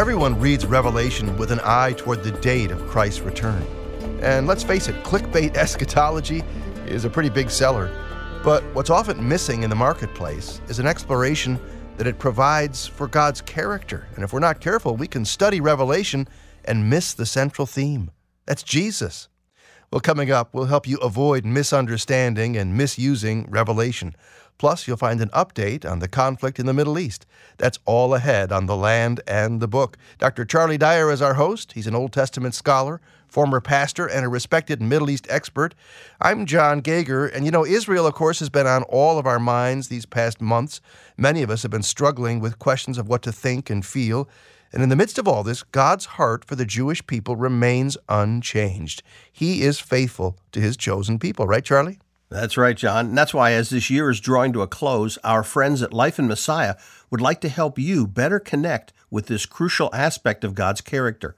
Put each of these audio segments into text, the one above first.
Everyone reads Revelation with an eye toward the date of Christ's return. And let's face it, clickbait eschatology is a pretty big seller. But what's often missing in the marketplace is an exploration that it provides for God's character. And if we're not careful, we can study Revelation and miss the central theme. That's Jesus. Well, coming up, we'll help you avoid misunderstanding and misusing Revelation. Plus, you'll find an update on the conflict in the Middle East. That's all ahead on The Land and the Book. Dr. Charlie Dyer is our host. He's an Old Testament scholar, former pastor, and a respected Middle East expert. I'm John Gauger, and you know, Israel, of course, has been on all of our minds these past months. Many of us have been struggling with questions of what to think and feel. And in the midst of all this, God's heart for the Jewish people remains unchanged. He is faithful to his chosen people, right, Charlie? That's right, John. And that's why, as this year is drawing to a close, our friends at Life in Messiah would like to help you better connect with this crucial aspect of God's character.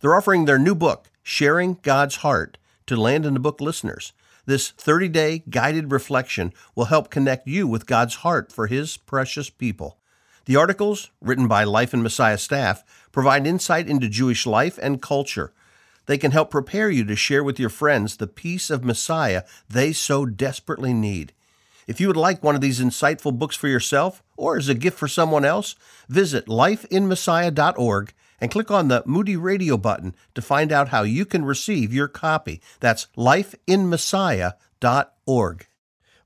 They're offering their new book, Sharing God's Heart, to Land and the Book listeners. This 30 day guided reflection will help connect you with God's heart for His precious people. The articles, written by Life in Messiah staff, provide insight into Jewish life and culture they can help prepare you to share with your friends the peace of Messiah they so desperately need. If you would like one of these insightful books for yourself or as a gift for someone else, visit lifeinmessiah.org and click on the Moody Radio button to find out how you can receive your copy. That's lifeinmessiah.org.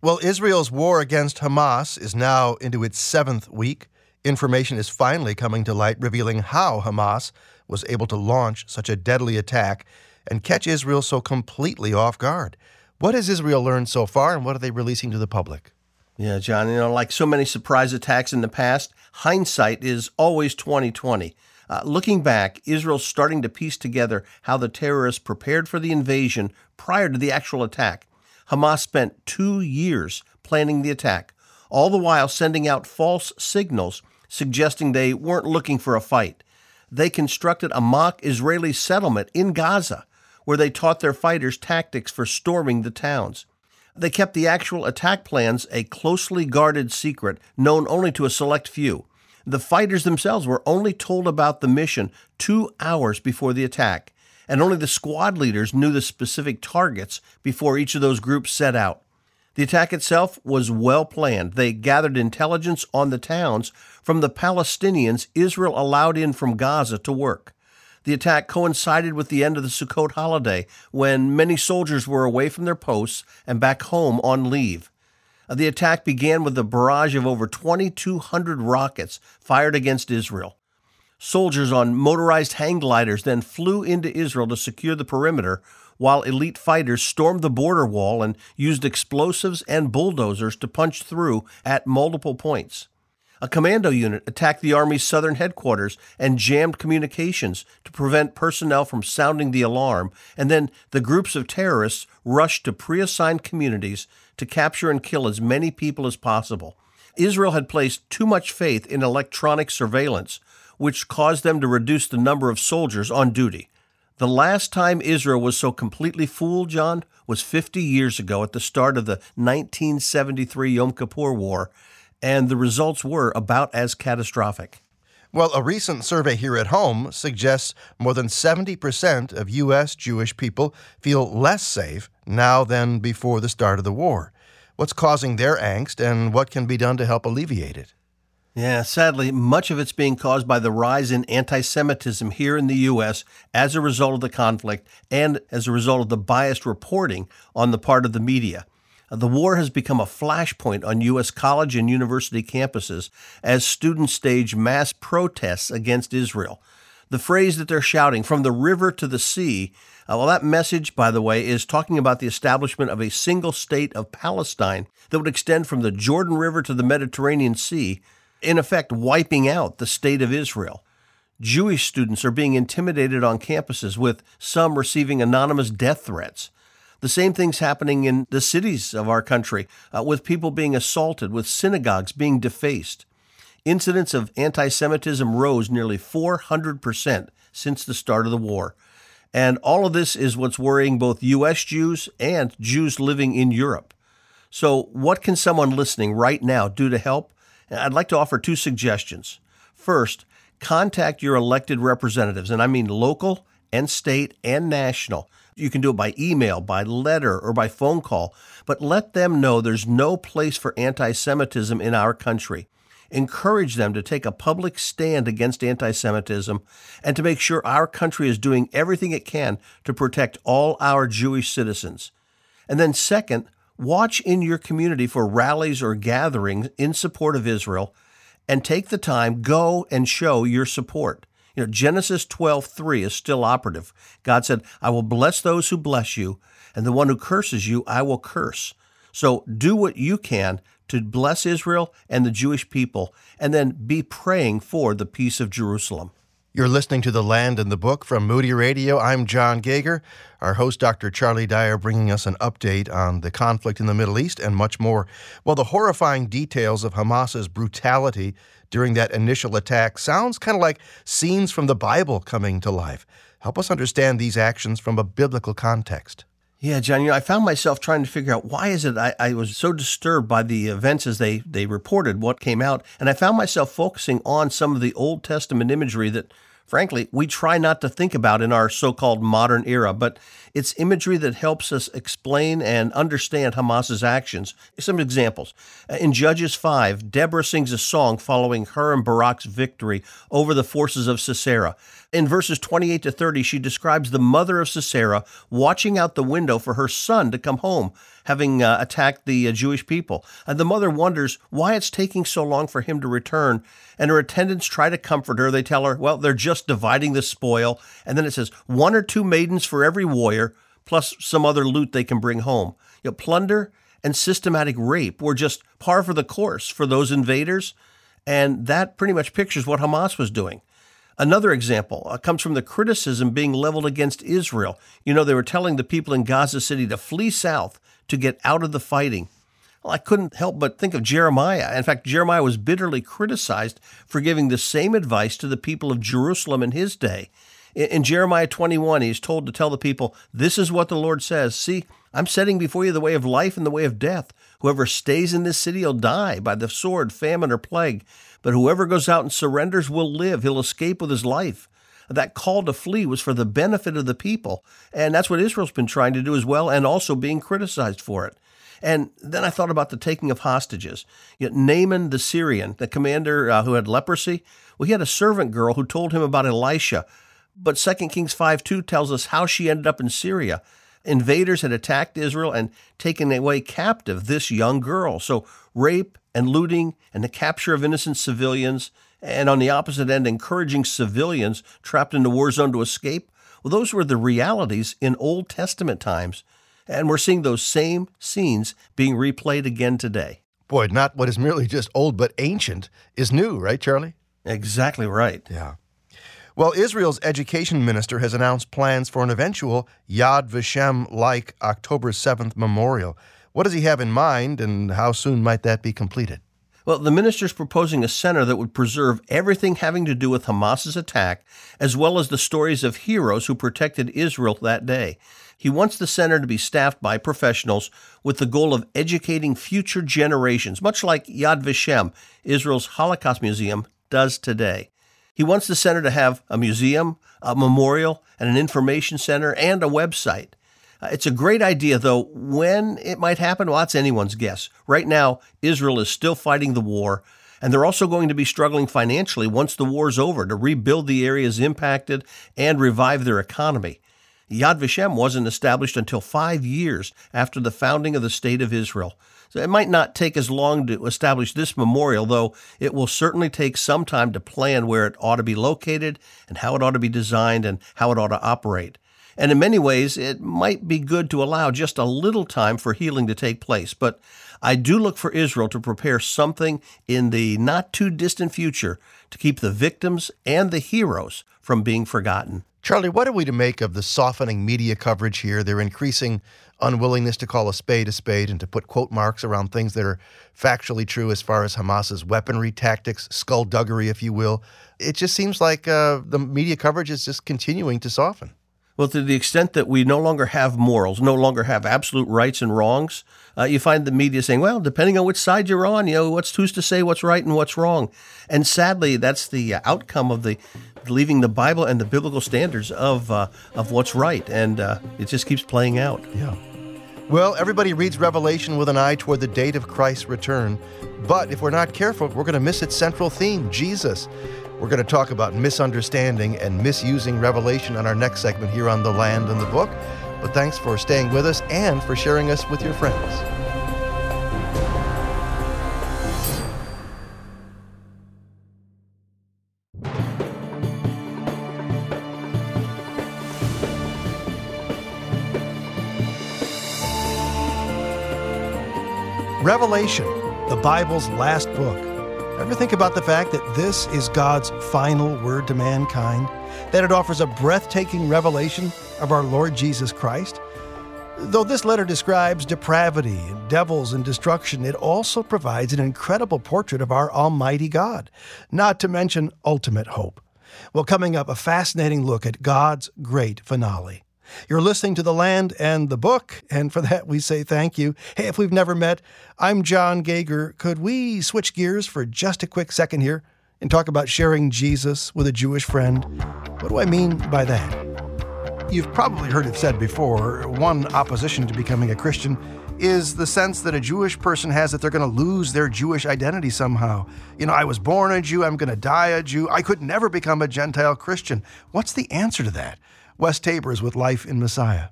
Well, Israel's war against Hamas is now into its seventh week. Information is finally coming to light revealing how Hamas was able to launch such a deadly attack and catch Israel so completely off guard. What has Israel learned so far, and what are they releasing to the public? Yeah, John, you know, like so many surprise attacks in the past, hindsight is always 2020. Uh, looking back, Israel's starting to piece together how the terrorists prepared for the invasion prior to the actual attack. Hamas spent two years planning the attack, all the while sending out false signals suggesting they weren't looking for a fight they constructed a mock Israeli settlement in Gaza where they taught their fighters tactics for storming the towns. They kept the actual attack plans a closely guarded secret known only to a select few. The fighters themselves were only told about the mission two hours before the attack, and only the squad leaders knew the specific targets before each of those groups set out. The attack itself was well planned. They gathered intelligence on the towns from the Palestinians Israel allowed in from Gaza to work. The attack coincided with the end of the Sukkot holiday, when many soldiers were away from their posts and back home on leave. Uh, the attack began with a barrage of over 2,200 rockets fired against Israel. Soldiers on motorized hang gliders then flew into Israel to secure the perimeter, while elite fighters stormed the border wall and used explosives and bulldozers to punch through at multiple points. A commando unit attacked the Army's southern headquarters and jammed communications to prevent personnel from sounding the alarm, and then the groups of terrorists rushed to pre assigned communities to capture and kill as many people as possible. Israel had placed too much faith in electronic surveillance, which caused them to reduce the number of soldiers on duty. The last time Israel was so completely fooled, John, was 50 years ago at the start of the 1973 Yom Kippur War, and the results were about as catastrophic. Well, a recent survey here at home suggests more than 70% of U.S. Jewish people feel less safe now than before the start of the war. What's causing their angst, and what can be done to help alleviate it? Yeah, sadly, much of it's being caused by the rise in anti Semitism here in the U.S. as a result of the conflict and as a result of the biased reporting on the part of the media. The war has become a flashpoint on U.S. college and university campuses as students stage mass protests against Israel. The phrase that they're shouting, from the river to the sea, uh, well, that message, by the way, is talking about the establishment of a single state of Palestine that would extend from the Jordan River to the Mediterranean Sea in effect wiping out the state of Israel. Jewish students are being intimidated on campuses, with some receiving anonymous death threats. The same thing's happening in the cities of our country, uh, with people being assaulted, with synagogues being defaced. Incidents of anti Semitism rose nearly 400% since the start of the war. And all of this is what's worrying both U.S. Jews and Jews living in Europe. So, what can someone listening right now do to help? I'd like to offer two suggestions. First, contact your elected representatives, and I mean local and state and national. You can do it by email, by letter, or by phone call, but let them know there's no place for anti Semitism in our country. Encourage them to take a public stand against anti Semitism and to make sure our country is doing everything it can to protect all our Jewish citizens. And then, second, watch in your community for rallies or gatherings in support of Israel and take the time, go and show your support. You know, Genesis 12:3 is still operative. God said, "I will bless those who bless you, and the one who curses you I will curse." So do what you can to bless Israel and the Jewish people, and then be praying for the peace of Jerusalem. You're listening to The Land and the Book from Moody Radio. I'm John Gauger. Our host, Dr. Charlie Dyer, bringing us an update on the conflict in the Middle East and much more. Well, the horrifying details of Hamas's brutality during that initial attack sounds kind of like scenes from the Bible coming to life. Help us understand these actions from a biblical context. Yeah, John, you know, I found myself trying to figure out why is it I, I, was so disturbed by the events as they, they reported what came out. And I found myself focusing on some of the Old Testament imagery that frankly, we try not to think about in our so called modern era, but it's imagery that helps us explain and understand Hamas's actions. Some examples. In Judges 5, Deborah sings a song following her and Barak's victory over the forces of Sisera. In verses 28 to 30, she describes the mother of Sisera watching out the window for her son to come home, having uh, attacked the uh, Jewish people. And the mother wonders why it's taking so long for him to return. And her attendants try to comfort her. They tell her, well, they're just dividing the spoil. And then it says, one or two maidens for every warrior, plus some other loot they can bring home. You know, plunder and systematic rape were just par for the course for those invaders. And that pretty much pictures what Hamas was doing. Another example uh, comes from the criticism being leveled against Israel. You know, they were telling the people in Gaza City to flee south to get out of the fighting. Well, I couldn't help but think of Jeremiah. In fact, Jeremiah was bitterly criticized for giving the same advice to the people of Jerusalem in his day. In, Jeremiah 21, he's told to tell the people, This is what the Lord says See, I'm setting before you the way of life and the way of death. Whoever stays in this city will die by the sword, famine, or plague. But whoever goes out and surrenders will live. He'll escape with his life. That call to flee was for the benefit of the people. And that's what Israel's been trying to do as well, and also being criticized for it. And then I thought about the taking of hostages. You know, Naaman the Syrian, the commander uh, who had leprosy, well, he had a servant girl who told him about Elisha. But 2 Kings 5 2 tells us how she ended up in Syria. Invaders had attacked Israel and taken away captive this young girl. So rape and looting and the capture of innocent civilians, and on the opposite end, encouraging civilians trapped in the war zone to escape. Well, those were the realities in Old Testament times, and we're seeing those same scenes being replayed again today. Boy, not what is merely just old but ancient is new, right, Charlie? Exactly right. Yeah. Well, Israel's education minister has announced plans for an eventual Yad Vashem like October 7th memorial. What does he have in mind, and how soon might that be completed? Well, the minister's proposing a center that would preserve everything having to do with Hamas's attack, as well as the stories of heroes who protected Israel that day. He wants the center to be staffed by professionals with the goal of educating future generations, much like Yad Vashem, Israel's Holocaust Museum, does today. He wants the center to have a museum, a memorial, and an information center, and a website. Uh, it's a great idea, though. When it might happen, well, that's anyone's guess. Right now, Israel is still fighting the war, and they're also going to be struggling financially once the war's over to rebuild the areas impacted and revive their economy. Yad Vashem wasn't established until five years after the founding of the State of Israel. So it might not take as long to establish this memorial, though it will certainly take some time to plan where it ought to be located and how it ought to be designed and how it ought to operate. And in many ways, it might be good to allow just a little time for healing to take place. But I do look for Israel to prepare something in the not too distant future to keep the victims and the heroes from being forgotten. Charlie, what are we to make of the softening media coverage here? Their increasing unwillingness to call a spade a spade and to put quote marks around things that are factually true as far as Hamas's weaponry, tactics, skullduggery, if you will. It just seems like uh, the media coverage is just continuing to soften. Well, to the extent that we no longer have morals, no longer have absolute rights and wrongs, uh, you find the media saying, well, depending on which side you're on, you know, what's who's to say what's right and what's wrong. And sadly, that's the uh, outcome of the leaving the Bible and the biblical standards of uh, of what's right, and uh, it just keeps playing out. Yeah. Well, everybody reads Revelation with an eye toward the date of Christ's return. But if we're not careful, we're going to miss its central theme, Jesus. We're going to talk about misunderstanding and misusing Revelation on our next segment here on The Land and the Book. But thanks for staying with us and for sharing us with your friends. Revelation, the Bible's last book. Ever think about the fact that this is God's final word to mankind? That it offers a breathtaking revelation of our Lord Jesus Christ? Though this letter describes depravity and devils and destruction, it also provides an incredible portrait of our Almighty God, not to mention ultimate hope. Well, coming up, a fascinating look at God's great finale. You're listening to The Land and the Book, and for that we say thank you. Hey, if we've never met, I'm John Gauger. Could we switch gears for just a quick second here and talk about sharing Jesus with a Jewish friend? What do I mean by that? You've probably heard it said before one opposition to becoming a Christian is the sense that a Jewish person has that they're going to lose their Jewish identity somehow. You know, I was born a Jew, I'm going to die a Jew, I could never become a Gentile Christian. What's the answer to that? Wes Taber's with Life in Messiah.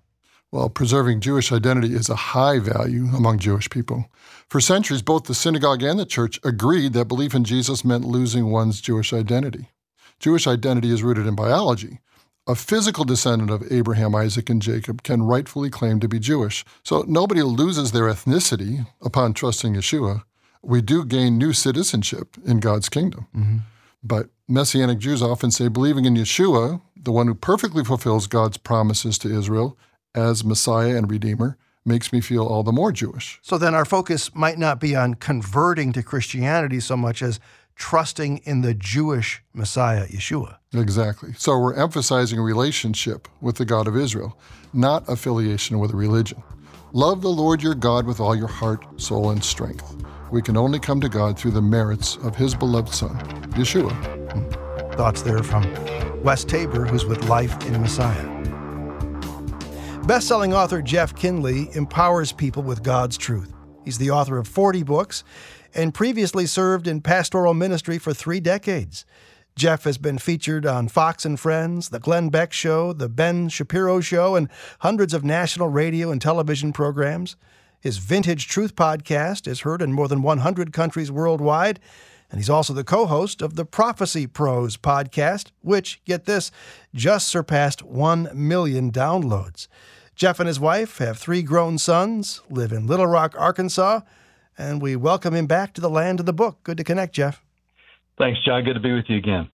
Well, preserving Jewish identity is a high value among Jewish people. For centuries, both the synagogue and the church agreed that belief in Jesus meant losing one's Jewish identity. Jewish identity is rooted in biology. A physical descendant of Abraham, Isaac, and Jacob can rightfully claim to be Jewish. So nobody loses their ethnicity upon trusting Yeshua. We do gain new citizenship in God's kingdom. Mm-hmm. But Messianic Jews often say believing in Yeshua, the one who perfectly fulfills God's promises to Israel as Messiah and Redeemer, makes me feel all the more Jewish. So then our focus might not be on converting to Christianity so much as trusting in the Jewish Messiah, Yeshua. Exactly. So we're emphasizing a relationship with the God of Israel, not affiliation with a religion. Love the Lord your God with all your heart, soul, and strength. We can only come to God through the merits of his beloved Son, Yeshua. Thoughts there from Wes Taber, who's with Life in Messiah. Best-selling author Jeff Kinley empowers people with God's truth. He's the author of 40 books and previously served in pastoral ministry for three decades. Jeff has been featured on Fox and Friends, The Glenn Beck Show, The Ben Shapiro Show, and hundreds of national radio and television programs. His Vintage Truth podcast is heard in more than 100 countries worldwide, and he's also the co host of the Prophecy Pros podcast, which, get this, just surpassed 1 million downloads. Jeff and his wife have three grown sons, live in Little Rock, Arkansas, and we welcome him back to the land and the book. Good to connect, Jeff. Thanks, John. Good to be with you again.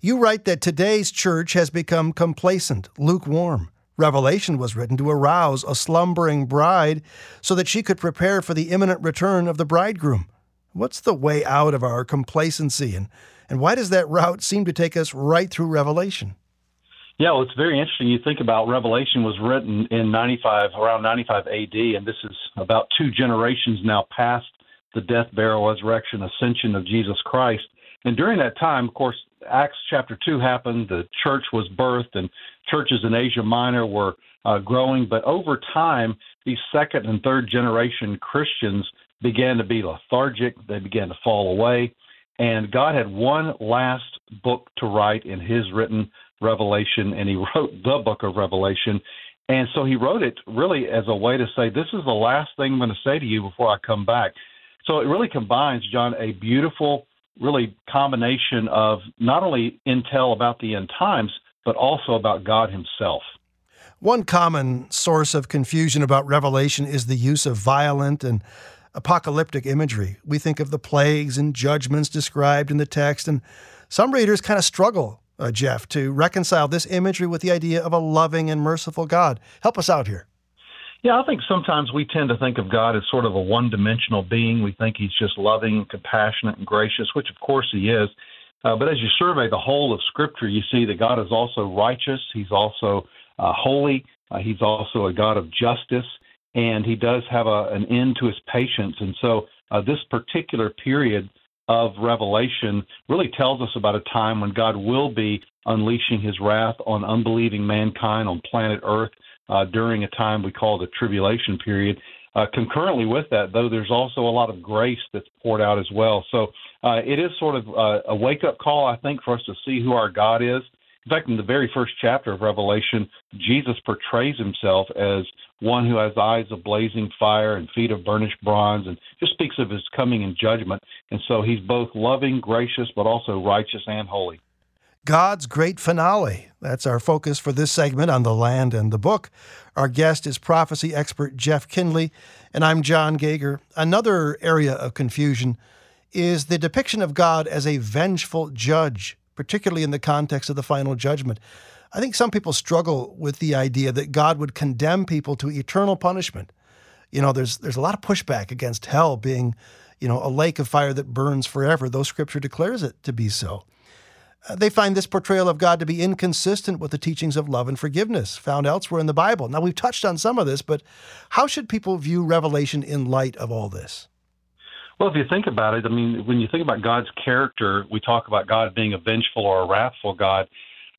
You write that today's church has become complacent, lukewarm. Revelation was written to arouse a slumbering bride so that she could prepare for the imminent return of the bridegroom. What's the way out of our complacency, and, and why does that route seem to take us right through Revelation? Yeah, well, it's very interesting. You think about Revelation was written in 95, around 95 AD, and this is about two generations now past the death, burial, resurrection, ascension of Jesus Christ. And during that time, of course, Acts chapter 2 happened, the church was birthed, and churches in Asia Minor were uh, growing. But over time, these second and third generation Christians began to be lethargic, they began to fall away. And God had one last book to write in His written revelation, and He wrote the book of Revelation. And so He wrote it really as a way to say, This is the last thing I'm going to say to you before I come back. So it really combines, John, a beautiful really combination of not only intel about the end times, but also about God Himself. One common source of confusion about Revelation is the use of violent and apocalyptic imagery. We think of the plagues and judgments described in the text, and some readers kind of struggle, uh, Jeff, to reconcile this imagery with the idea of a loving and merciful God. Help us out here. Yeah, I think sometimes we tend to think of God as sort of a one dimensional being. We think he's just loving, and compassionate, and gracious, which of course he is. Uh, but as you survey the whole of Scripture, you see that God is also righteous. He's also uh, holy. Uh, he's also a God of justice, and he does have a, an end to his patience. And so, uh, this particular period of Revelation really tells us about a time when God will be unleashing his wrath on unbelieving mankind on planet Earth uh, during a time we call the tribulation period. Uh, concurrently with that, though, there's also a lot of grace that's poured out as well. So uh, it is sort of uh, a wake up call, I think, for us to see who our God is. In fact, in the very first chapter of Revelation, Jesus portrays himself as one who has eyes of blazing fire and feet of burnished bronze, and just speaks of his coming in judgment. And so he's both loving, gracious, but also righteous and holy. God's great finale. That's our focus for this segment on the land and the book. Our guest is prophecy expert Jeff Kinley, and I'm John Gauger. Another area of confusion is the depiction of God as a vengeful judge, particularly in the context of the final judgment. I think some people struggle with the idea that God would condemn people to eternal punishment. You know, there's there's a lot of pushback against hell being, you know, a lake of fire that burns forever, though scripture declares it to be so. Uh, they find this portrayal of God to be inconsistent with the teachings of love and forgiveness found elsewhere in the Bible. Now, we've touched on some of this, but how should people view Revelation in light of all this? Well, if you think about it, I mean, when you think about God's character, we talk about God being a vengeful or a wrathful God.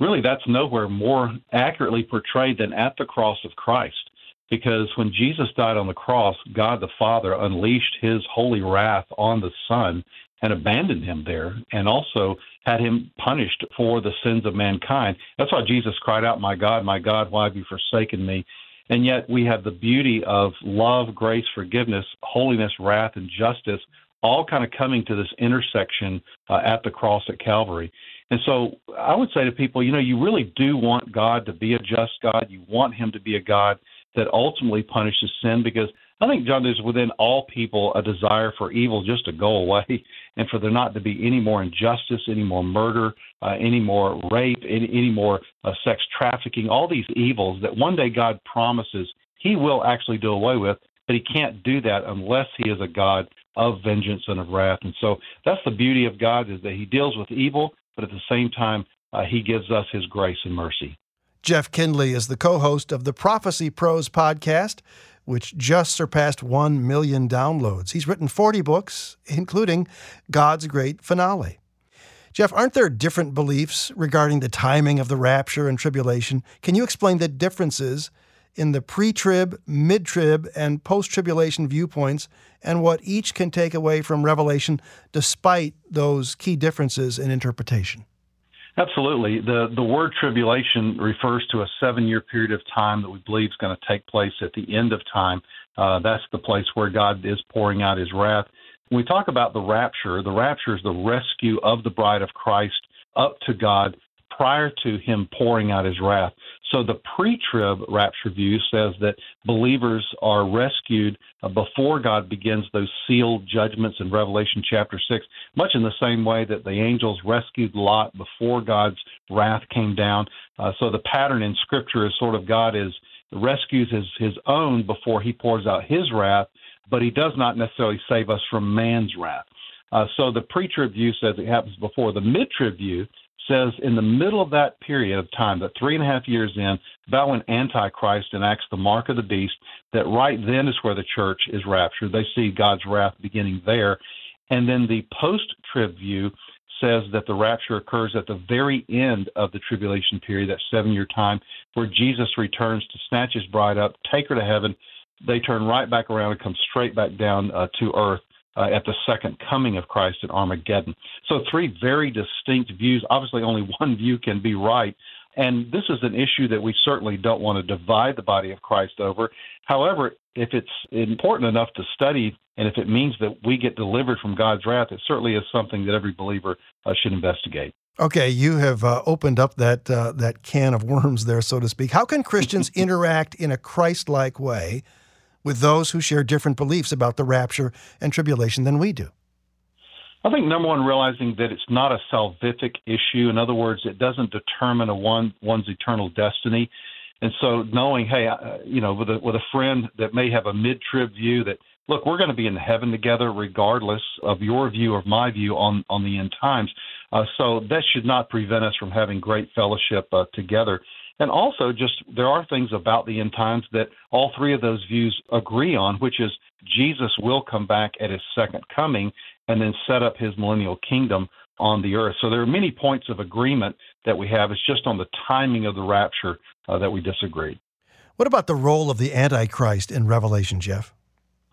Really, that's nowhere more accurately portrayed than at the cross of Christ. Because when Jesus died on the cross, God the Father unleashed his holy wrath on the Son and abandoned him there and also had him punished for the sins of mankind. That's why Jesus cried out, My God, my God, why have you forsaken me? And yet we have the beauty of love, grace, forgiveness, holiness, wrath, and justice all kind of coming to this intersection uh, at the cross at Calvary. And so I would say to people, you know, you really do want God to be a just God. You want him to be a God that ultimately punishes sin because I think, John, there's within all people a desire for evil just to go away and for there not to be any more injustice, any more murder, uh, any more rape, any, any more uh, sex trafficking, all these evils that one day God promises he will actually do away with, but he can't do that unless he is a God of vengeance and of wrath. And so that's the beauty of God is that he deals with evil, but at the same time, uh, he gives us his grace and mercy. Jeff Kinley is the co host of the Prophecy Pros podcast which just surpassed 1 million downloads. He's written 40 books, including God's Great Finale. Jeff, aren't there different beliefs regarding the timing of the rapture and tribulation? Can you explain the differences in the pre trib, mid trib, and post tribulation viewpoints and what each can take away from Revelation despite those key differences in interpretation? Absolutely. The the word tribulation refers to a seven year period of time that we believe is going to take place at the end of time. Uh, that's the place where God is pouring out his wrath. When we talk about the rapture, the rapture is the rescue of the bride of Christ up to God prior to him pouring out his wrath. So the pre trib rapture view says that believers are rescued uh, before God begins those sealed judgments in Revelation chapter 6, much in the same way that the angels rescued Lot before God's wrath came down. Uh, so the pattern in Scripture is sort of God is rescues his, his own before he pours out his wrath, but he does not necessarily save us from man's wrath. Uh, so the pre-trib view says it happens before. The mid-trib view says in the middle of that period of time, that three and a half years in, about when Antichrist enacts the mark of the beast, that right then is where the church is raptured. They see God's wrath beginning there. And then the post trib view says that the rapture occurs at the very end of the tribulation period, that seven year time, where Jesus returns to snatch his bride up, take her to heaven. They turn right back around and come straight back down uh, to earth uh, at the second coming of Christ at Armageddon. So, three very distinct views. Obviously, only one view can be right. And this is an issue that we certainly don't want to divide the body of Christ over. However, if it's important enough to study and if it means that we get delivered from God's wrath, it certainly is something that every believer uh, should investigate. Okay, you have uh, opened up that uh, that can of worms there, so to speak. How can Christians interact in a Christ-like way with those who share different beliefs about the rapture and tribulation than we do? I think number one, realizing that it's not a salvific issue. In other words, it doesn't determine a one one's eternal destiny. And so, knowing, hey, you know, with a with a friend that may have a mid-trib view that, look, we're going to be in heaven together, regardless of your view or my view on on the end times. Uh, so that should not prevent us from having great fellowship uh, together. And also, just there are things about the end times that all three of those views agree on, which is Jesus will come back at his second coming and then set up his millennial kingdom on the earth. So there are many points of agreement that we have. It's just on the timing of the rapture uh, that we disagree. What about the role of the Antichrist in Revelation, Jeff?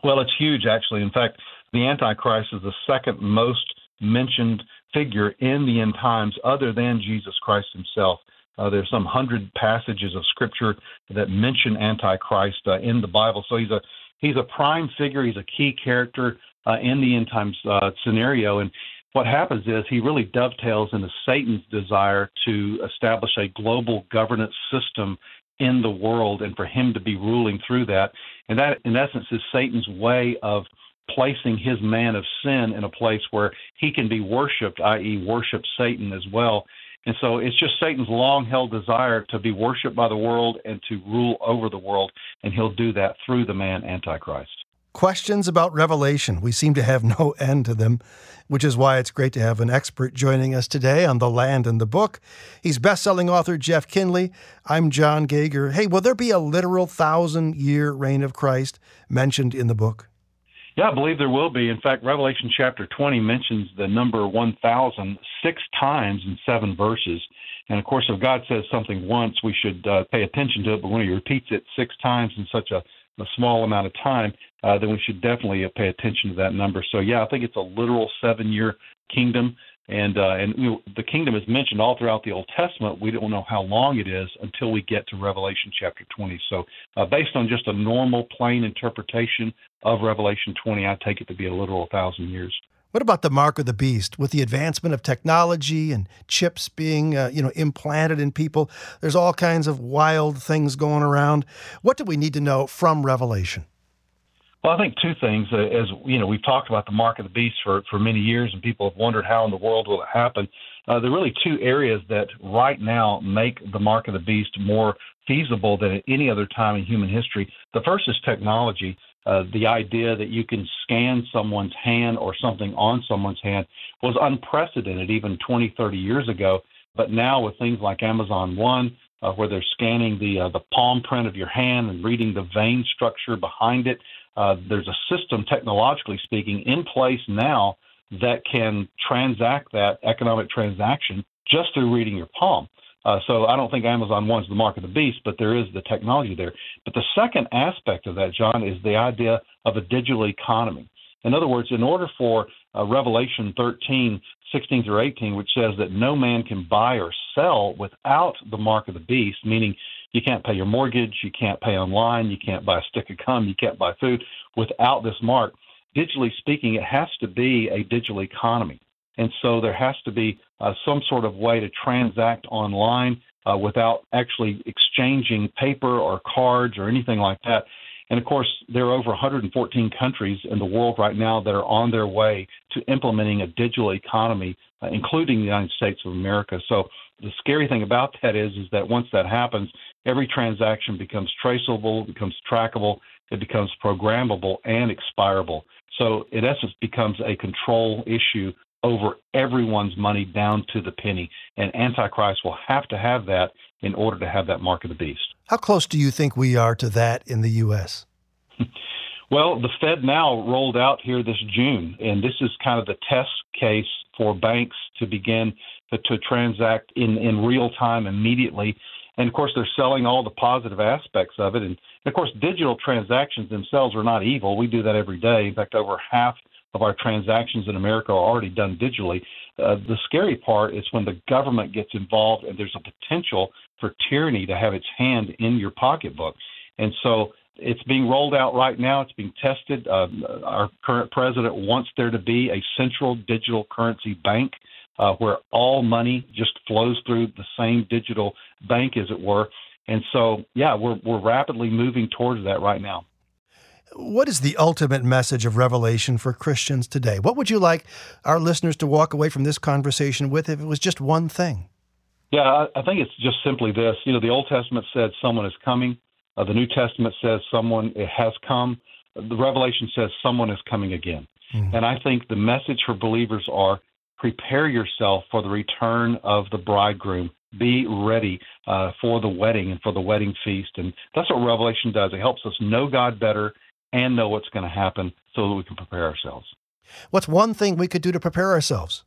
Well, it's huge, actually. In fact, the Antichrist is the second most mentioned figure in the end times, other than Jesus Christ himself. Uh, there's some hundred passages of scripture that mention Antichrist uh, in the Bible. So he's a he's a prime figure. He's a key character uh, in the end times uh, scenario. And what happens is he really dovetails into Satan's desire to establish a global governance system in the world and for him to be ruling through that. And that, in essence, is Satan's way of placing his man of sin in a place where he can be worshiped, i.e., worship Satan as well. And so it's just Satan's long held desire to be worshiped by the world and to rule over the world. And he'll do that through the man Antichrist. Questions about Revelation. We seem to have no end to them, which is why it's great to have an expert joining us today on The Land and the Book. He's best-selling author Jeff Kinley. I'm John Gauger. Hey, will there be a literal thousand year reign of Christ mentioned in the book? Yeah, I believe there will be. In fact, Revelation chapter 20 mentions the number 1,000 six times in seven verses. And of course, if God says something once, we should uh, pay attention to it. But when He repeats it six times in such a, a small amount of time, uh, then we should definitely pay attention to that number. So, yeah, I think it's a literal seven year kingdom and uh, and you know, the kingdom is mentioned all throughout the Old Testament. We don't know how long it is until we get to Revelation chapter 20. So, uh, based on just a normal, plain interpretation of Revelation 20, I take it to be a literal thousand years. What about the mark of the beast? With the advancement of technology and chips being, uh, you know, implanted in people, there's all kinds of wild things going around. What do we need to know from Revelation? Well, I think two things. Uh, as you know, we've talked about the mark of the beast for for many years, and people have wondered how in the world will it happen. Uh, there are really two areas that right now make the mark of the beast more feasible than at any other time in human history. The first is technology. Uh, the idea that you can scan someone's hand or something on someone's hand was unprecedented even 20, 30 years ago. But now with things like Amazon One, uh, where they're scanning the uh, the palm print of your hand and reading the vein structure behind it, uh, there's a system, technologically speaking, in place now that can transact that economic transaction just through reading your palm. Uh, so I don't think Amazon wants the mark of the beast, but there is the technology there. But the second aspect of that, John, is the idea of a digital economy. In other words, in order for uh, Revelation 13, 16 through 18, which says that no man can buy or sell without the mark of the beast, meaning you can't pay your mortgage, you can't pay online, you can't buy a stick of gum, you can't buy food without this mark. Digitally speaking, it has to be a digital economy. And so there has to be uh, some sort of way to transact online uh, without actually exchanging paper or cards or anything like that. And of course, there are over 114 countries in the world right now that are on their way to implementing a digital economy, uh, including the United States of America. So the scary thing about that is, is that once that happens, every transaction becomes traceable, becomes trackable, it becomes programmable and expirable. So in essence, becomes a control issue over everyone's money down to the penny. And Antichrist will have to have that in order to have that mark of the beast. How close do you think we are to that in the U.S.? well, the Fed now rolled out here this June, and this is kind of the test case for banks to begin to, to transact in, in real time immediately. And of course, they're selling all the positive aspects of it. And of course, digital transactions themselves are not evil. We do that every day. In fact, over half of our transactions in America are already done digitally. Uh, the scary part is when the government gets involved and there's a potential for tyranny to have its hand in your pocketbook. And so it's being rolled out right now. It's being tested. Uh, our current president wants there to be a central digital currency bank uh, where all money just flows through the same digital bank, as it were. And so, yeah, we're, we're rapidly moving towards that right now. What is the ultimate message of Revelation for Christians today? What would you like our listeners to walk away from this conversation with if it was just one thing? Yeah, I think it's just simply this. You know, the Old Testament said someone is coming. Uh, the New Testament says someone has come. The Revelation says someone is coming again. Mm-hmm. And I think the message for believers are prepare yourself for the return of the bridegroom be ready uh, for the wedding and for the wedding feast. And that's what Revelation does. It helps us know God better and know what's going to happen so that we can prepare ourselves. What's one thing we could do to prepare ourselves?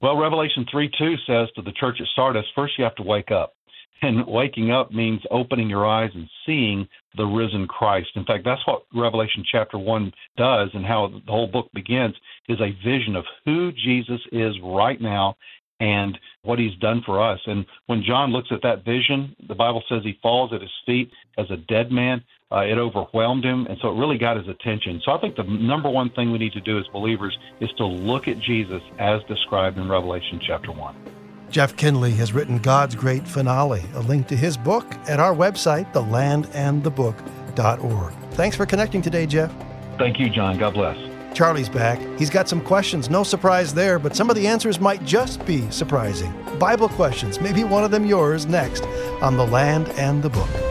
Well, Revelation 3 2 says to the church at Sardis, first you have to wake up. And waking up means opening your eyes and seeing the risen Christ. In fact, that's what Revelation chapter 1 does and how the whole book begins is a vision of who Jesus is right now and what he's done for us. And when John looks at that vision, the Bible says he falls at his feet as a dead man. Uh, it overwhelmed him, and so it really got his attention. So I think the number one thing we need to do as believers is to look at Jesus as described in Revelation chapter 1. Jeff Kinley has written God's Great Finale, a link to his book at our website, thelandandthebook.org. Thanks for connecting today, Jeff. Thank you, John. God bless. Charlie's back. He's got some questions. No surprise there, but some of the answers might just be surprising. Bible questions, maybe one of them yours, next on The Land and the Book.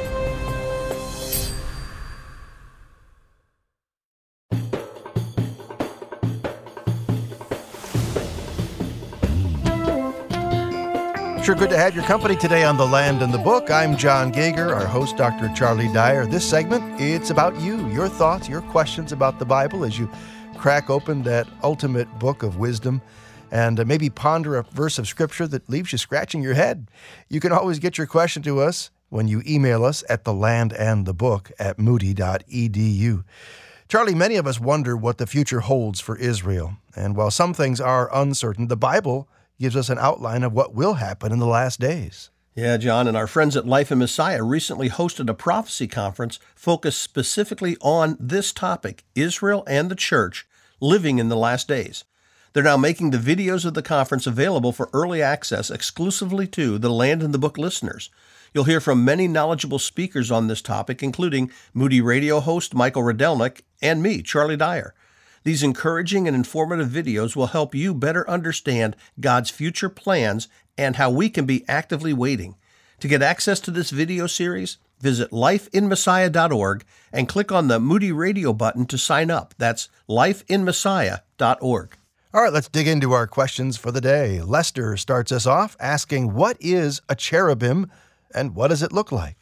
Sure good to have your company today on The Land and the Book. I'm John Gauger, our host, Dr. Charlie Dyer. This segment, it's about you, your thoughts, your questions about the Bible as you crack open that ultimate book of wisdom and maybe ponder a verse of Scripture that leaves you scratching your head. You can always get your question to us when you email us at the land and the book at moody.edu. Charlie, many of us wonder what the future holds for Israel. And while some things are uncertain, the Bible gives us an outline of what will happen in the last days. Yeah, John, and our friends at Life in Messiah recently hosted a prophecy conference focused specifically on this topic Israel and the church living in the last days. They're now making the videos of the conference available for early access exclusively to the Land and the Book listeners. You'll hear from many knowledgeable speakers on this topic, including Moody radio host Michael Rydelnik and me, Charlie Dyer. These encouraging and informative videos will help you better understand God's future plans and how we can be actively waiting. To get access to this video series, visit lifeinmessiah.org and click on the Moody Radio button to sign up. That's lifeinmessiah.org. All right, let's dig into our questions for the day. Lester starts us off asking, What is a cherubim and what does it look like?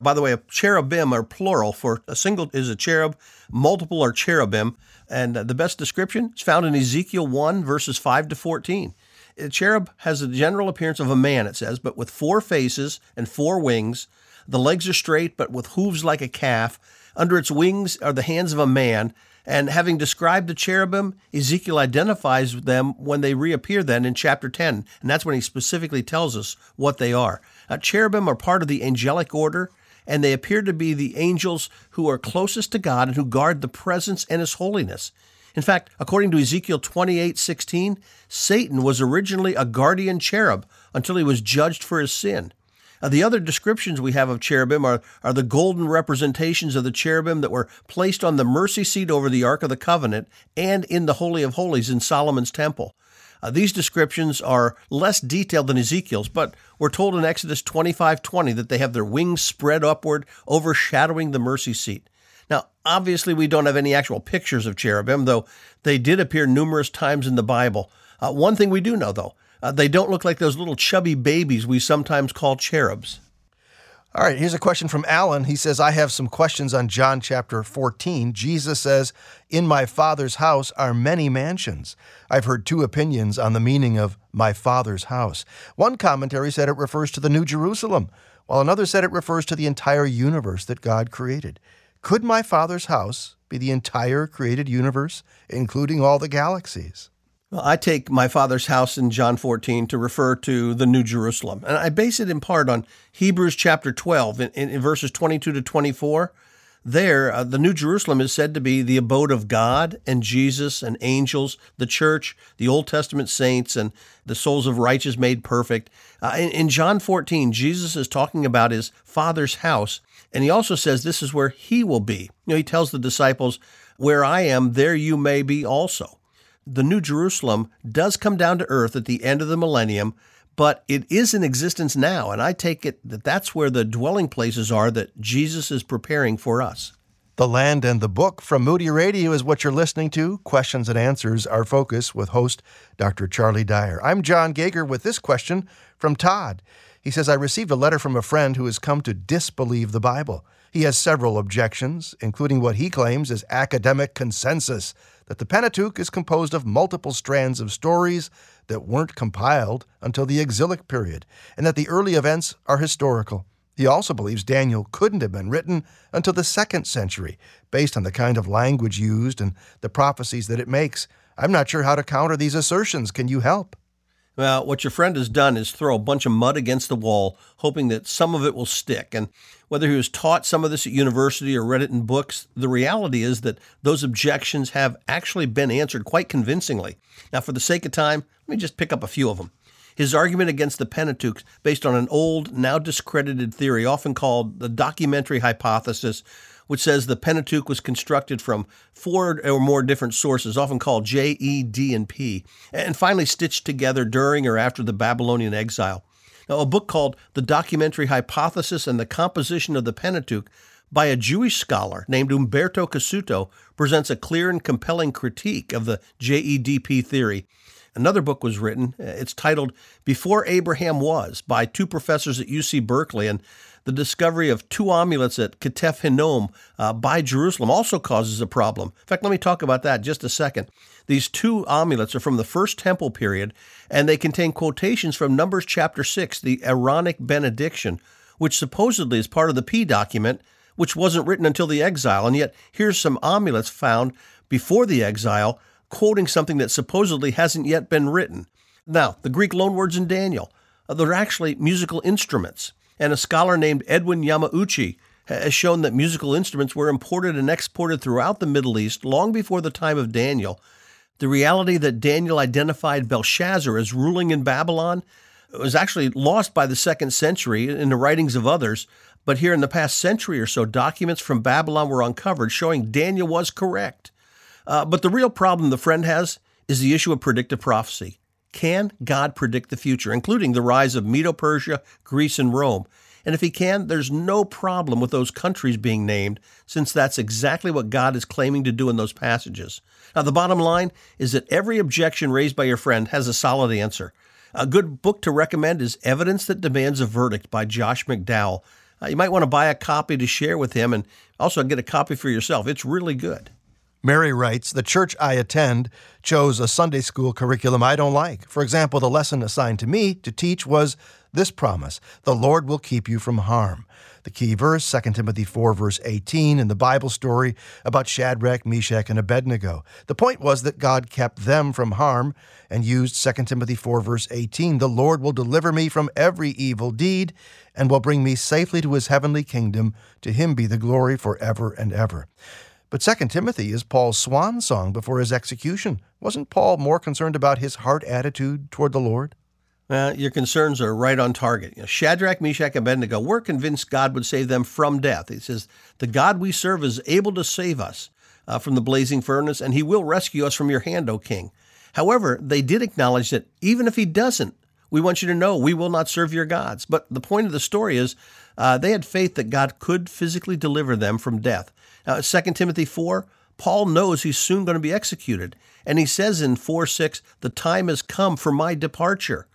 By the way, a cherubim are plural for a single is a cherub, multiple are cherubim. And the best description is found in Ezekiel 1, verses 5 to 14. A cherub has a general appearance of a man, it says, but with four faces and four wings. The legs are straight, but with hooves like a calf. Under its wings are the hands of a man. And having described the cherubim, Ezekiel identifies them when they reappear then in chapter 10. And that's when he specifically tells us what they are. Now, cherubim are part of the angelic order and they appear to be the angels who are closest to God and who guard the presence and his holiness. In fact, according to Ezekiel 28:16, Satan was originally a guardian cherub until he was judged for his sin. Uh, the other descriptions we have of cherubim are, are the golden representations of the cherubim that were placed on the mercy seat over the Ark of the Covenant and in the Holy of Holies in Solomon's temple. Uh, these descriptions are less detailed than Ezekiel's, but we're told in Exodus 25:20 that they have their wings spread upward, overshadowing the mercy seat. Now, obviously, we don't have any actual pictures of cherubim, though they did appear numerous times in the Bible. Uh, one thing we do know, though, uh, they don't look like those little chubby babies we sometimes call cherubs. All right, here's a question from Alan. He says, I have some questions on John chapter 14. Jesus says, In my Father's house are many mansions. I've heard two opinions on the meaning of my Father's house. One commentary said it refers to the New Jerusalem, while another said it refers to the entire universe that God created. Could my Father's house be the entire created universe, including all the galaxies? I take my father's house in John 14 to refer to the New Jerusalem. And I base it in part on Hebrews chapter 12 in, in, in verses 22 to 24. There, uh, the New Jerusalem is said to be the abode of God and Jesus and angels, the church, the Old Testament saints, and the souls of righteous made perfect. Uh, in, in John 14, Jesus is talking about his Father's house, and he also says this is where he will be. You know, he tells the disciples, Where I am, there you may be also the New Jerusalem does come down to earth at the end of the millennium, but it is in existence now. And I take it that that's where the dwelling places are that Jesus is preparing for us. The Land and the Book from Moody Radio is what you're listening to. Questions and Answers, our focus with host Dr. Charlie Dyer. I'm John Gager with this question from Todd. He says, I received a letter from a friend who has come to disbelieve the Bible. He has several objections, including what he claims is academic consensus that the Pentateuch is composed of multiple strands of stories that weren't compiled until the exilic period, and that the early events are historical. He also believes Daniel couldn't have been written until the second century, based on the kind of language used and the prophecies that it makes. I'm not sure how to counter these assertions. Can you help? Well, what your friend has done is throw a bunch of mud against the wall, hoping that some of it will stick. And whether he was taught some of this at university or read it in books, the reality is that those objections have actually been answered quite convincingly. Now, for the sake of time, let me just pick up a few of them. His argument against the Pentateuch, based on an old, now discredited theory, often called the documentary hypothesis, which says the Pentateuch was constructed from four or more different sources, often called J, E, D, and P, and finally stitched together during or after the Babylonian exile. Now, a book called The Documentary Hypothesis and the Composition of the Pentateuch by a Jewish scholar named Umberto Cassuto presents a clear and compelling critique of the JEDP theory Another book was written. It's titled Before Abraham Was by two professors at UC Berkeley. And the discovery of two amulets at Ketef Hinnom uh, by Jerusalem also causes a problem. In fact, let me talk about that just a second. These two amulets are from the First Temple period, and they contain quotations from Numbers chapter 6, the Aaronic benediction, which supposedly is part of the P document, which wasn't written until the exile. And yet, here's some amulets found before the exile quoting something that supposedly hasn't yet been written. Now, the Greek loanwords in Daniel, uh, they're actually musical instruments. And a scholar named Edwin Yamauchi has shown that musical instruments were imported and exported throughout the Middle East long before the time of Daniel. The reality that Daniel identified Belshazzar as ruling in Babylon was actually lost by the second century in the writings of others. But here in the past century or so, documents from Babylon were uncovered showing Daniel was correct. Uh, but the real problem the friend has is the issue of predictive prophecy. Can God predict the future, including the rise of Medo Persia, Greece, and Rome? And if he can, there's no problem with those countries being named, since that's exactly what God is claiming to do in those passages. Now, the bottom line is that every objection raised by your friend has a solid answer. A good book to recommend is Evidence That Demands a Verdict by Josh McDowell. Uh, you might want to buy a copy to share with him and also get a copy for yourself. It's really good. Mary writes The church I attend chose a Sunday school curriculum I don't like. For example, the lesson assigned to me to teach was this promise The Lord will keep you from harm. The key verse, 2 Timothy 4, verse 18, in the Bible story about Shadrach, Meshach, and Abednego. The point was that God kept them from harm and used 2 Timothy 4, verse 18 The Lord will deliver me from every evil deed and will bring me safely to his heavenly kingdom. To him be the glory forever and ever. But 2 Timothy is Paul's swan song before his execution. Wasn't Paul more concerned about his heart attitude toward the Lord? Well, your concerns are right on target. You know, Shadrach, Meshach, and Abednego were convinced God would save them from death. He says, The God we serve is able to save us uh, from the blazing furnace, and he will rescue us from your hand, O king. However, they did acknowledge that even if he doesn't, we want you to know we will not serve your gods. But the point of the story is uh, they had faith that God could physically deliver them from death. Uh, now, 2 Timothy 4, Paul knows he's soon going to be executed. And he says in 4 6, the time has come for my departure.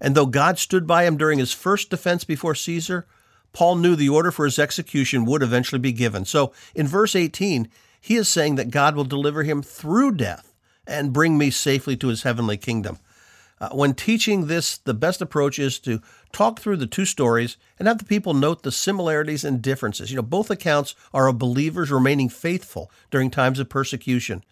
And though God stood by him during his first defense before Caesar, Paul knew the order for his execution would eventually be given. So in verse 18, he is saying that God will deliver him through death and bring me safely to his heavenly kingdom. Uh, when teaching this, the best approach is to talk through the two stories and have the people note the similarities and differences. You know, both accounts are of believers remaining faithful during times of persecution.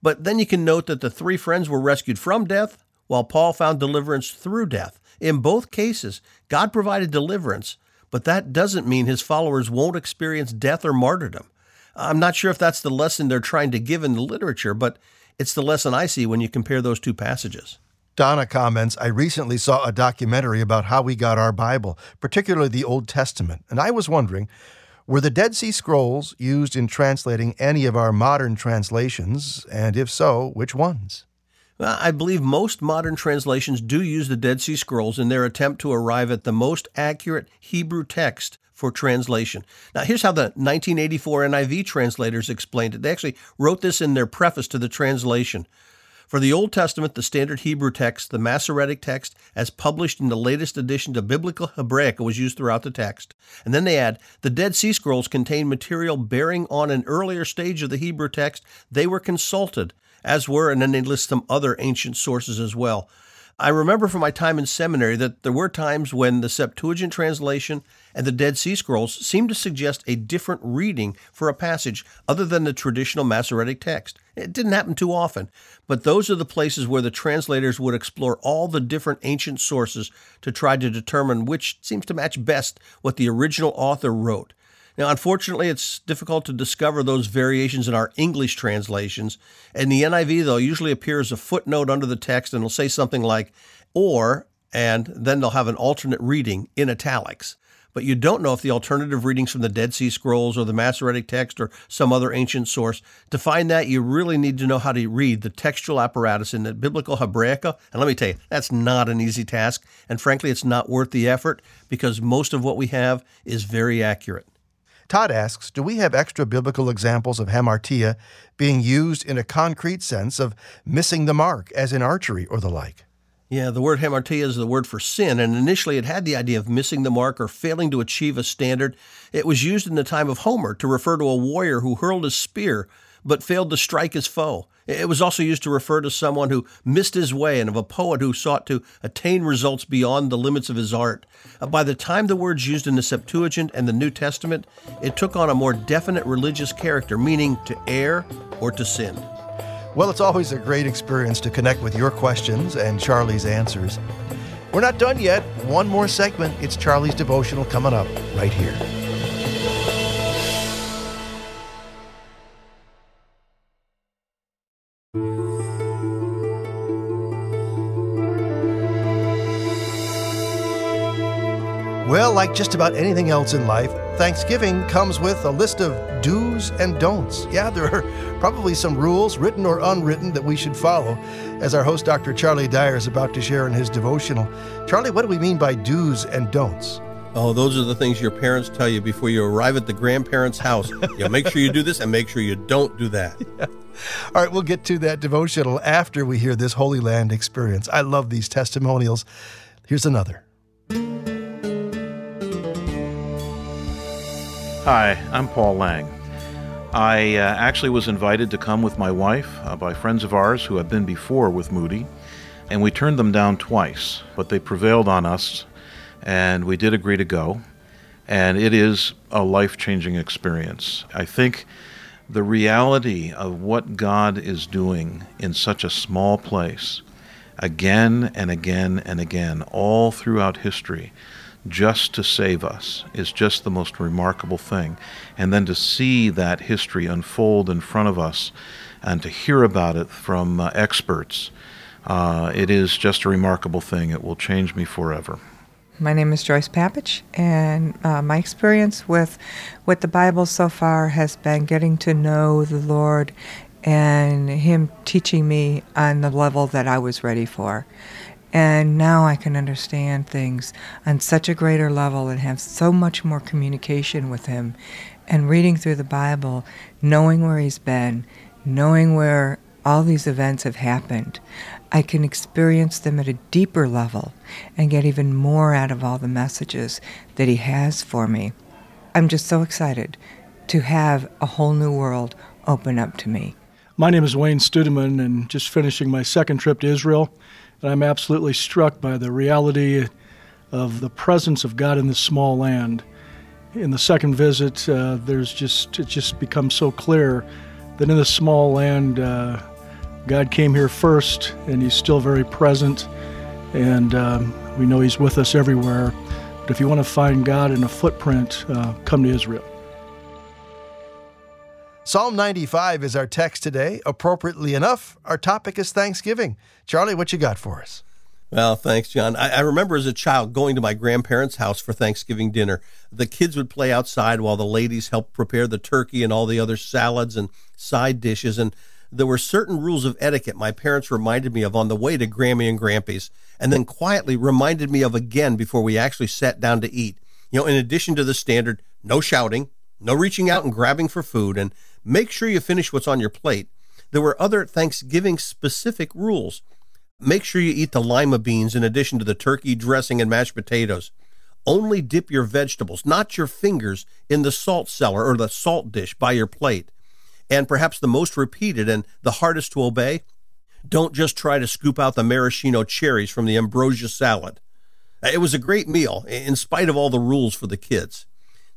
But then you can note that the three friends were rescued from death, while Paul found deliverance through death. In both cases, God provided deliverance, but that doesn't mean his followers won't experience death or martyrdom. I'm not sure if that's the lesson they're trying to give in the literature, but it's the lesson I see when you compare those two passages. Donna comments, I recently saw a documentary about how we got our Bible, particularly the Old Testament, and I was wondering were the Dead Sea Scrolls used in translating any of our modern translations, and if so, which ones? Well, I believe most modern translations do use the Dead Sea Scrolls in their attempt to arrive at the most accurate Hebrew text for translation. Now, here's how the 1984 NIV translators explained it. They actually wrote this in their preface to the translation. For the Old Testament, the standard Hebrew text, the Masoretic text, as published in the latest edition of Biblia Hebraica, was used throughout the text. And then they add, the Dead Sea Scrolls contain material bearing on an earlier stage of the Hebrew text. They were consulted, as were, and then they list some other ancient sources as well. I remember from my time in seminary that there were times when the Septuagint translation and the Dead Sea Scrolls seemed to suggest a different reading for a passage other than the traditional Masoretic text. It didn't happen too often, but those are the places where the translators would explore all the different ancient sources to try to determine which seems to match best what the original author wrote. Now, unfortunately, it's difficult to discover those variations in our English translations. And the NIV, though, usually appears a footnote under the text and it'll say something like, or, and then they'll have an alternate reading in italics. But you don't know if the alternative readings from the Dead Sea Scrolls or the Masoretic text or some other ancient source. To find that, you really need to know how to read the textual apparatus in the Biblia Hebraica. And let me tell you, that's not an easy task. And frankly, it's not worth the effort because most of what we have is very accurate. Todd asks Do we have extra biblical examples of hamartia being used in a concrete sense of missing the mark, as in archery or the like? Yeah, the word hamartia is the word for sin, and initially it had the idea of missing the mark or failing to achieve a standard. It was used in the time of Homer to refer to a warrior who hurled his spear but failed to strike his foe. It was also used to refer to someone who missed his way and of a poet who sought to attain results beyond the limits of his art. Uh, by the time the word's used in the Septuagint and the New Testament, it took on a more definite religious character, meaning to err or to sin. Well, it's always a great experience to connect with your questions and Charlie's answers. We're not done yet. One more segment. It's Charlie's devotional coming up right here. Well, like just about anything else in life, Thanksgiving comes with a list of do's and don'ts. Yeah, there are probably some rules, written or unwritten, that we should follow, as our host, Dr. Charlie Dyer, is about to share in his devotional. Charlie, what do we mean by do's and don'ts? Oh, those are the things your parents tell you before you arrive at the grandparents' house. you know, make sure you do this and make sure you don't do that. Yeah. All right, we'll get to that devotional after we hear this Holy Land experience. I love these testimonials. Here's another. Hi, I'm Paul Lang. I uh, actually was invited to come with my wife uh, by friends of ours who had been before with Moody, and we turned them down twice, but they prevailed on us, and we did agree to go. And it is a life changing experience. I think the reality of what God is doing in such a small place, again and again and again, all throughout history, just to save us is just the most remarkable thing. And then to see that history unfold in front of us and to hear about it from uh, experts, uh, it is just a remarkable thing. It will change me forever. My name is Joyce Papich, and uh, my experience with with the Bible so far has been getting to know the Lord and Him teaching me on the level that I was ready for. And now I can understand things on such a greater level and have so much more communication with Him. And reading through the Bible, knowing where He's been, knowing where all these events have happened, I can experience them at a deeper level and get even more out of all the messages that He has for me. I'm just so excited to have a whole new world open up to me. My name is Wayne Studeman, and just finishing my second trip to Israel. And I'm absolutely struck by the reality of the presence of God in this small land. In the second visit, uh, there's just it just becomes so clear that in this small land, uh, God came here first, and He's still very present, and um, we know He's with us everywhere. But if you want to find God in a footprint, uh, come to Israel. Psalm 95 is our text today. Appropriately enough, our topic is Thanksgiving. Charlie, what you got for us? Well, thanks, John. I, I, remember as a child going to my grandparents' house for Thanksgiving dinner. The kids would play outside while the ladies helped prepare the turkey and all the other salads and side dishes. And there were certain rules of etiquette my parents reminded me of on the way to Grammy and Grampy's, and then quietly reminded me of again before we actually sat down to eat. You know, in addition to the standard no shouting, no reaching out and grabbing for food, and make sure you finish what's on your plate, there were other Thanksgiving specific rules. Make sure you eat the lima beans in addition to the turkey dressing and mashed potatoes. Only dip your vegetables, not your fingers, in the salt cellar or the salt dish by your plate. And perhaps the most repeated and the hardest to obey, don't just try to scoop out the maraschino cherries from the ambrosia salad. It was a great meal, in spite of all the rules for the kids.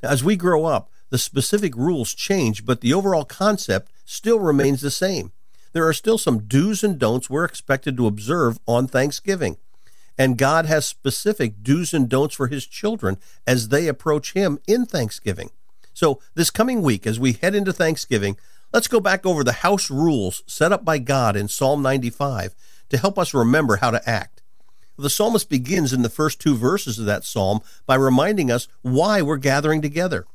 Now, as we grow up, the specific rules change, but the overall concept still remains the same there are still some do's and don'ts we're expected to observe on Thanksgiving. And God has specific do's and don'ts for his children as they approach him in Thanksgiving. So, this coming week, as we head into Thanksgiving, let's go back over the house rules set up by God in Psalm 95 to help us remember how to act. The psalmist begins in the first two verses of that psalm by reminding us why we're gathering together.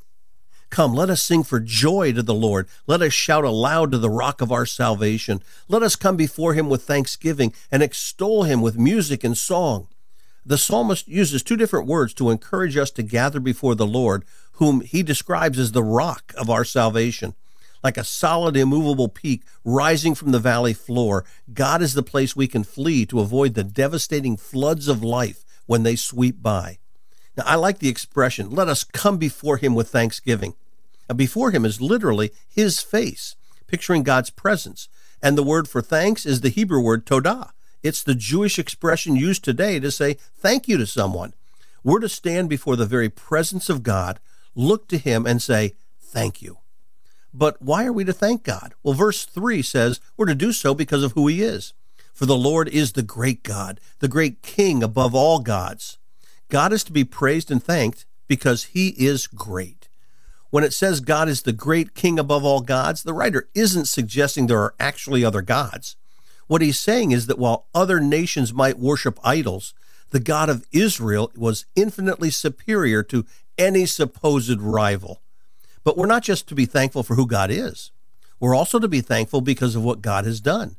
Come, let us sing for joy to the Lord. Let us shout aloud to the rock of our salvation. Let us come before him with thanksgiving and extol him with music and song. The psalmist uses two different words to encourage us to gather before the Lord, whom he describes as the rock of our salvation. Like a solid, immovable peak rising from the valley floor, God is the place we can flee to avoid the devastating floods of life when they sweep by. Now, I like the expression, let us come before him with thanksgiving. Now, before him is literally his face, picturing God's presence. And the word for thanks is the Hebrew word todah. It's the Jewish expression used today to say thank you to someone. We're to stand before the very presence of God, look to him, and say thank you. But why are we to thank God? Well, verse 3 says we're to do so because of who he is. For the Lord is the great God, the great King above all gods. God is to be praised and thanked because he is great. When it says God is the great king above all gods, the writer isn't suggesting there are actually other gods. What he's saying is that while other nations might worship idols, the God of Israel was infinitely superior to any supposed rival. But we're not just to be thankful for who God is, we're also to be thankful because of what God has done.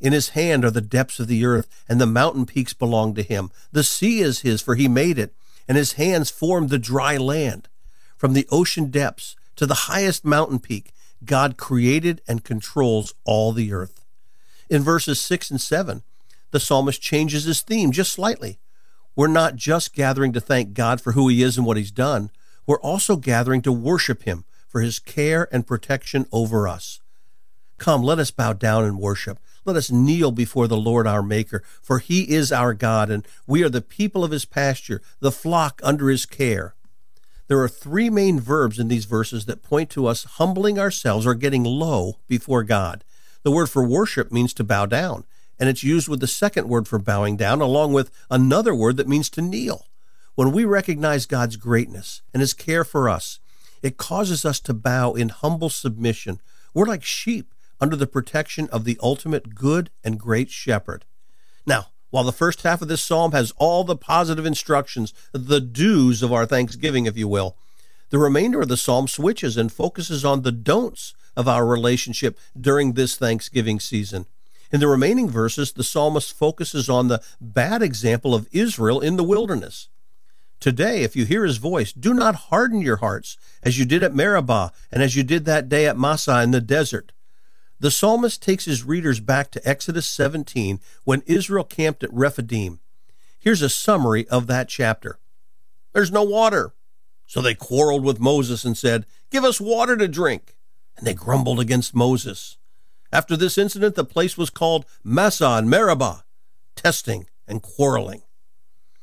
In his hand are the depths of the earth, and the mountain peaks belong to him. The sea is his, for he made it, and his hands formed the dry land. From the ocean depths to the highest mountain peak, God created and controls all the earth. In verses 6 and 7, the psalmist changes his theme just slightly. We're not just gathering to thank God for who he is and what he's done, we're also gathering to worship him for his care and protection over us. Come, let us bow down and worship. Let us kneel before the Lord our Maker, for he is our God, and we are the people of his pasture, the flock under his care. There are three main verbs in these verses that point to us humbling ourselves or getting low before God. The word for worship means to bow down, and it's used with the second word for bowing down, along with another word that means to kneel. When we recognize God's greatness and his care for us, it causes us to bow in humble submission. We're like sheep under the protection of the ultimate good and great shepherd. Now, while the first half of this psalm has all the positive instructions, the do's of our thanksgiving, if you will, the remainder of the psalm switches and focuses on the don'ts of our relationship during this Thanksgiving season. In the remaining verses, the psalmist focuses on the bad example of Israel in the wilderness. Today, if you hear his voice, do not harden your hearts as you did at Meribah and as you did that day at Massah in the desert. The psalmist takes his readers back to Exodus 17 when Israel camped at Rephidim. Here's a summary of that chapter There's no water. So they quarreled with Moses and said, Give us water to drink. And they grumbled against Moses. After this incident, the place was called Massah and Meribah, testing and quarreling.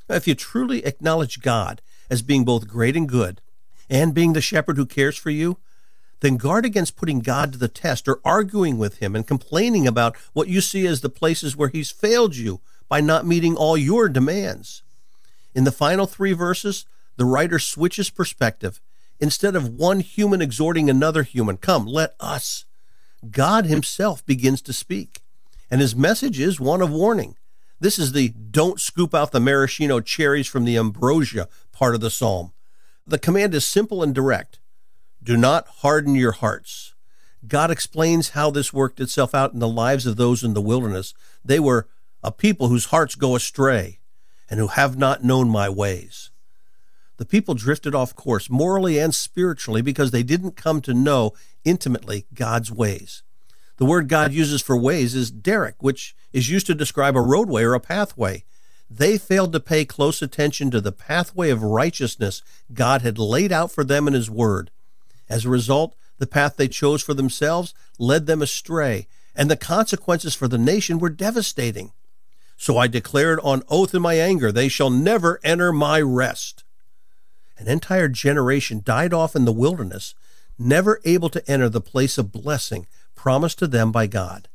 If you truly acknowledge God as being both great and good, and being the shepherd who cares for you, then guard against putting God to the test or arguing with him and complaining about what you see as the places where he's failed you by not meeting all your demands. In the final three verses, the writer switches perspective. Instead of one human exhorting another human, come, let us. God himself begins to speak. And his message is one of warning. This is the don't scoop out the maraschino cherries from the ambrosia part of the psalm. The command is simple and direct do not harden your hearts. God explains how this worked itself out in the lives of those in the wilderness. They were a people whose hearts go astray and who have not known my ways. The people drifted off course morally and spiritually because they didn't come to know intimately God's ways. The word God uses for ways is derek, which is used to describe a roadway or a pathway. They failed to pay close attention to the pathway of righteousness God had laid out for them in His Word. As a result, the path they chose for themselves led them astray, and the consequences for the nation were devastating. So I declared on oath in my anger, They shall never enter my rest. An entire generation died off in the wilderness, never able to enter the place of blessing promised to them by God.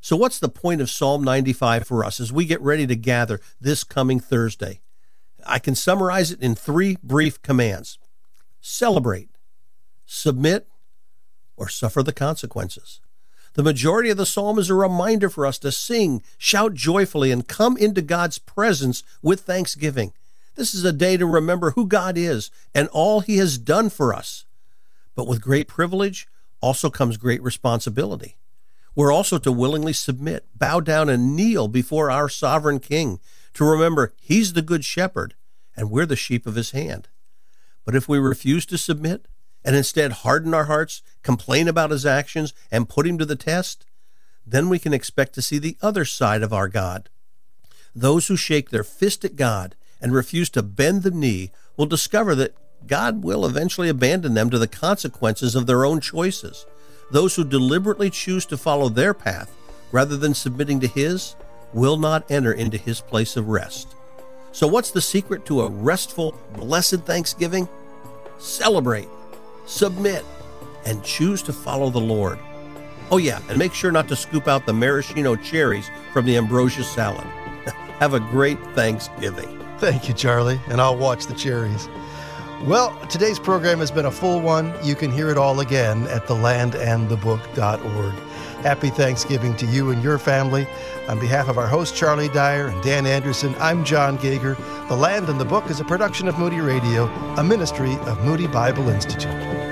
So, what's the point of Psalm 95 for us as we get ready to gather this coming Thursday? I can summarize it in three brief commands celebrate, submit, or suffer the consequences. The majority of the psalm is a reminder for us to sing, shout joyfully, and come into God's presence with thanksgiving. This is a day to remember who God is and all He has done for us. But with great privilege also comes great responsibility. We're also to willingly submit, bow down, and kneel before our sovereign King to remember He's the Good Shepherd and we're the sheep of His hand. But if we refuse to submit and instead harden our hearts, complain about His actions, and put Him to the test, then we can expect to see the other side of our God. Those who shake their fist at God and refuse to bend the knee will discover that God will eventually abandon them to the consequences of their own choices. Those who deliberately choose to follow their path rather than submitting to His will not enter into His place of rest. So, what's the secret to a restful, blessed Thanksgiving? Celebrate, submit, and choose to follow the Lord. Oh, yeah, and make sure not to scoop out the maraschino cherries from the ambrosia salad. Have a great Thanksgiving. Thank you, Charlie, and I'll watch the cherries. Well, today's program has been a full one. You can hear it all again at thelandandthebook.org. Happy Thanksgiving to you and your family. On behalf of our host, Charlie Dyer and Dan Anderson, I'm John Gauger. The Land and the Book is a production of Moody Radio, a ministry of Moody Bible Institute.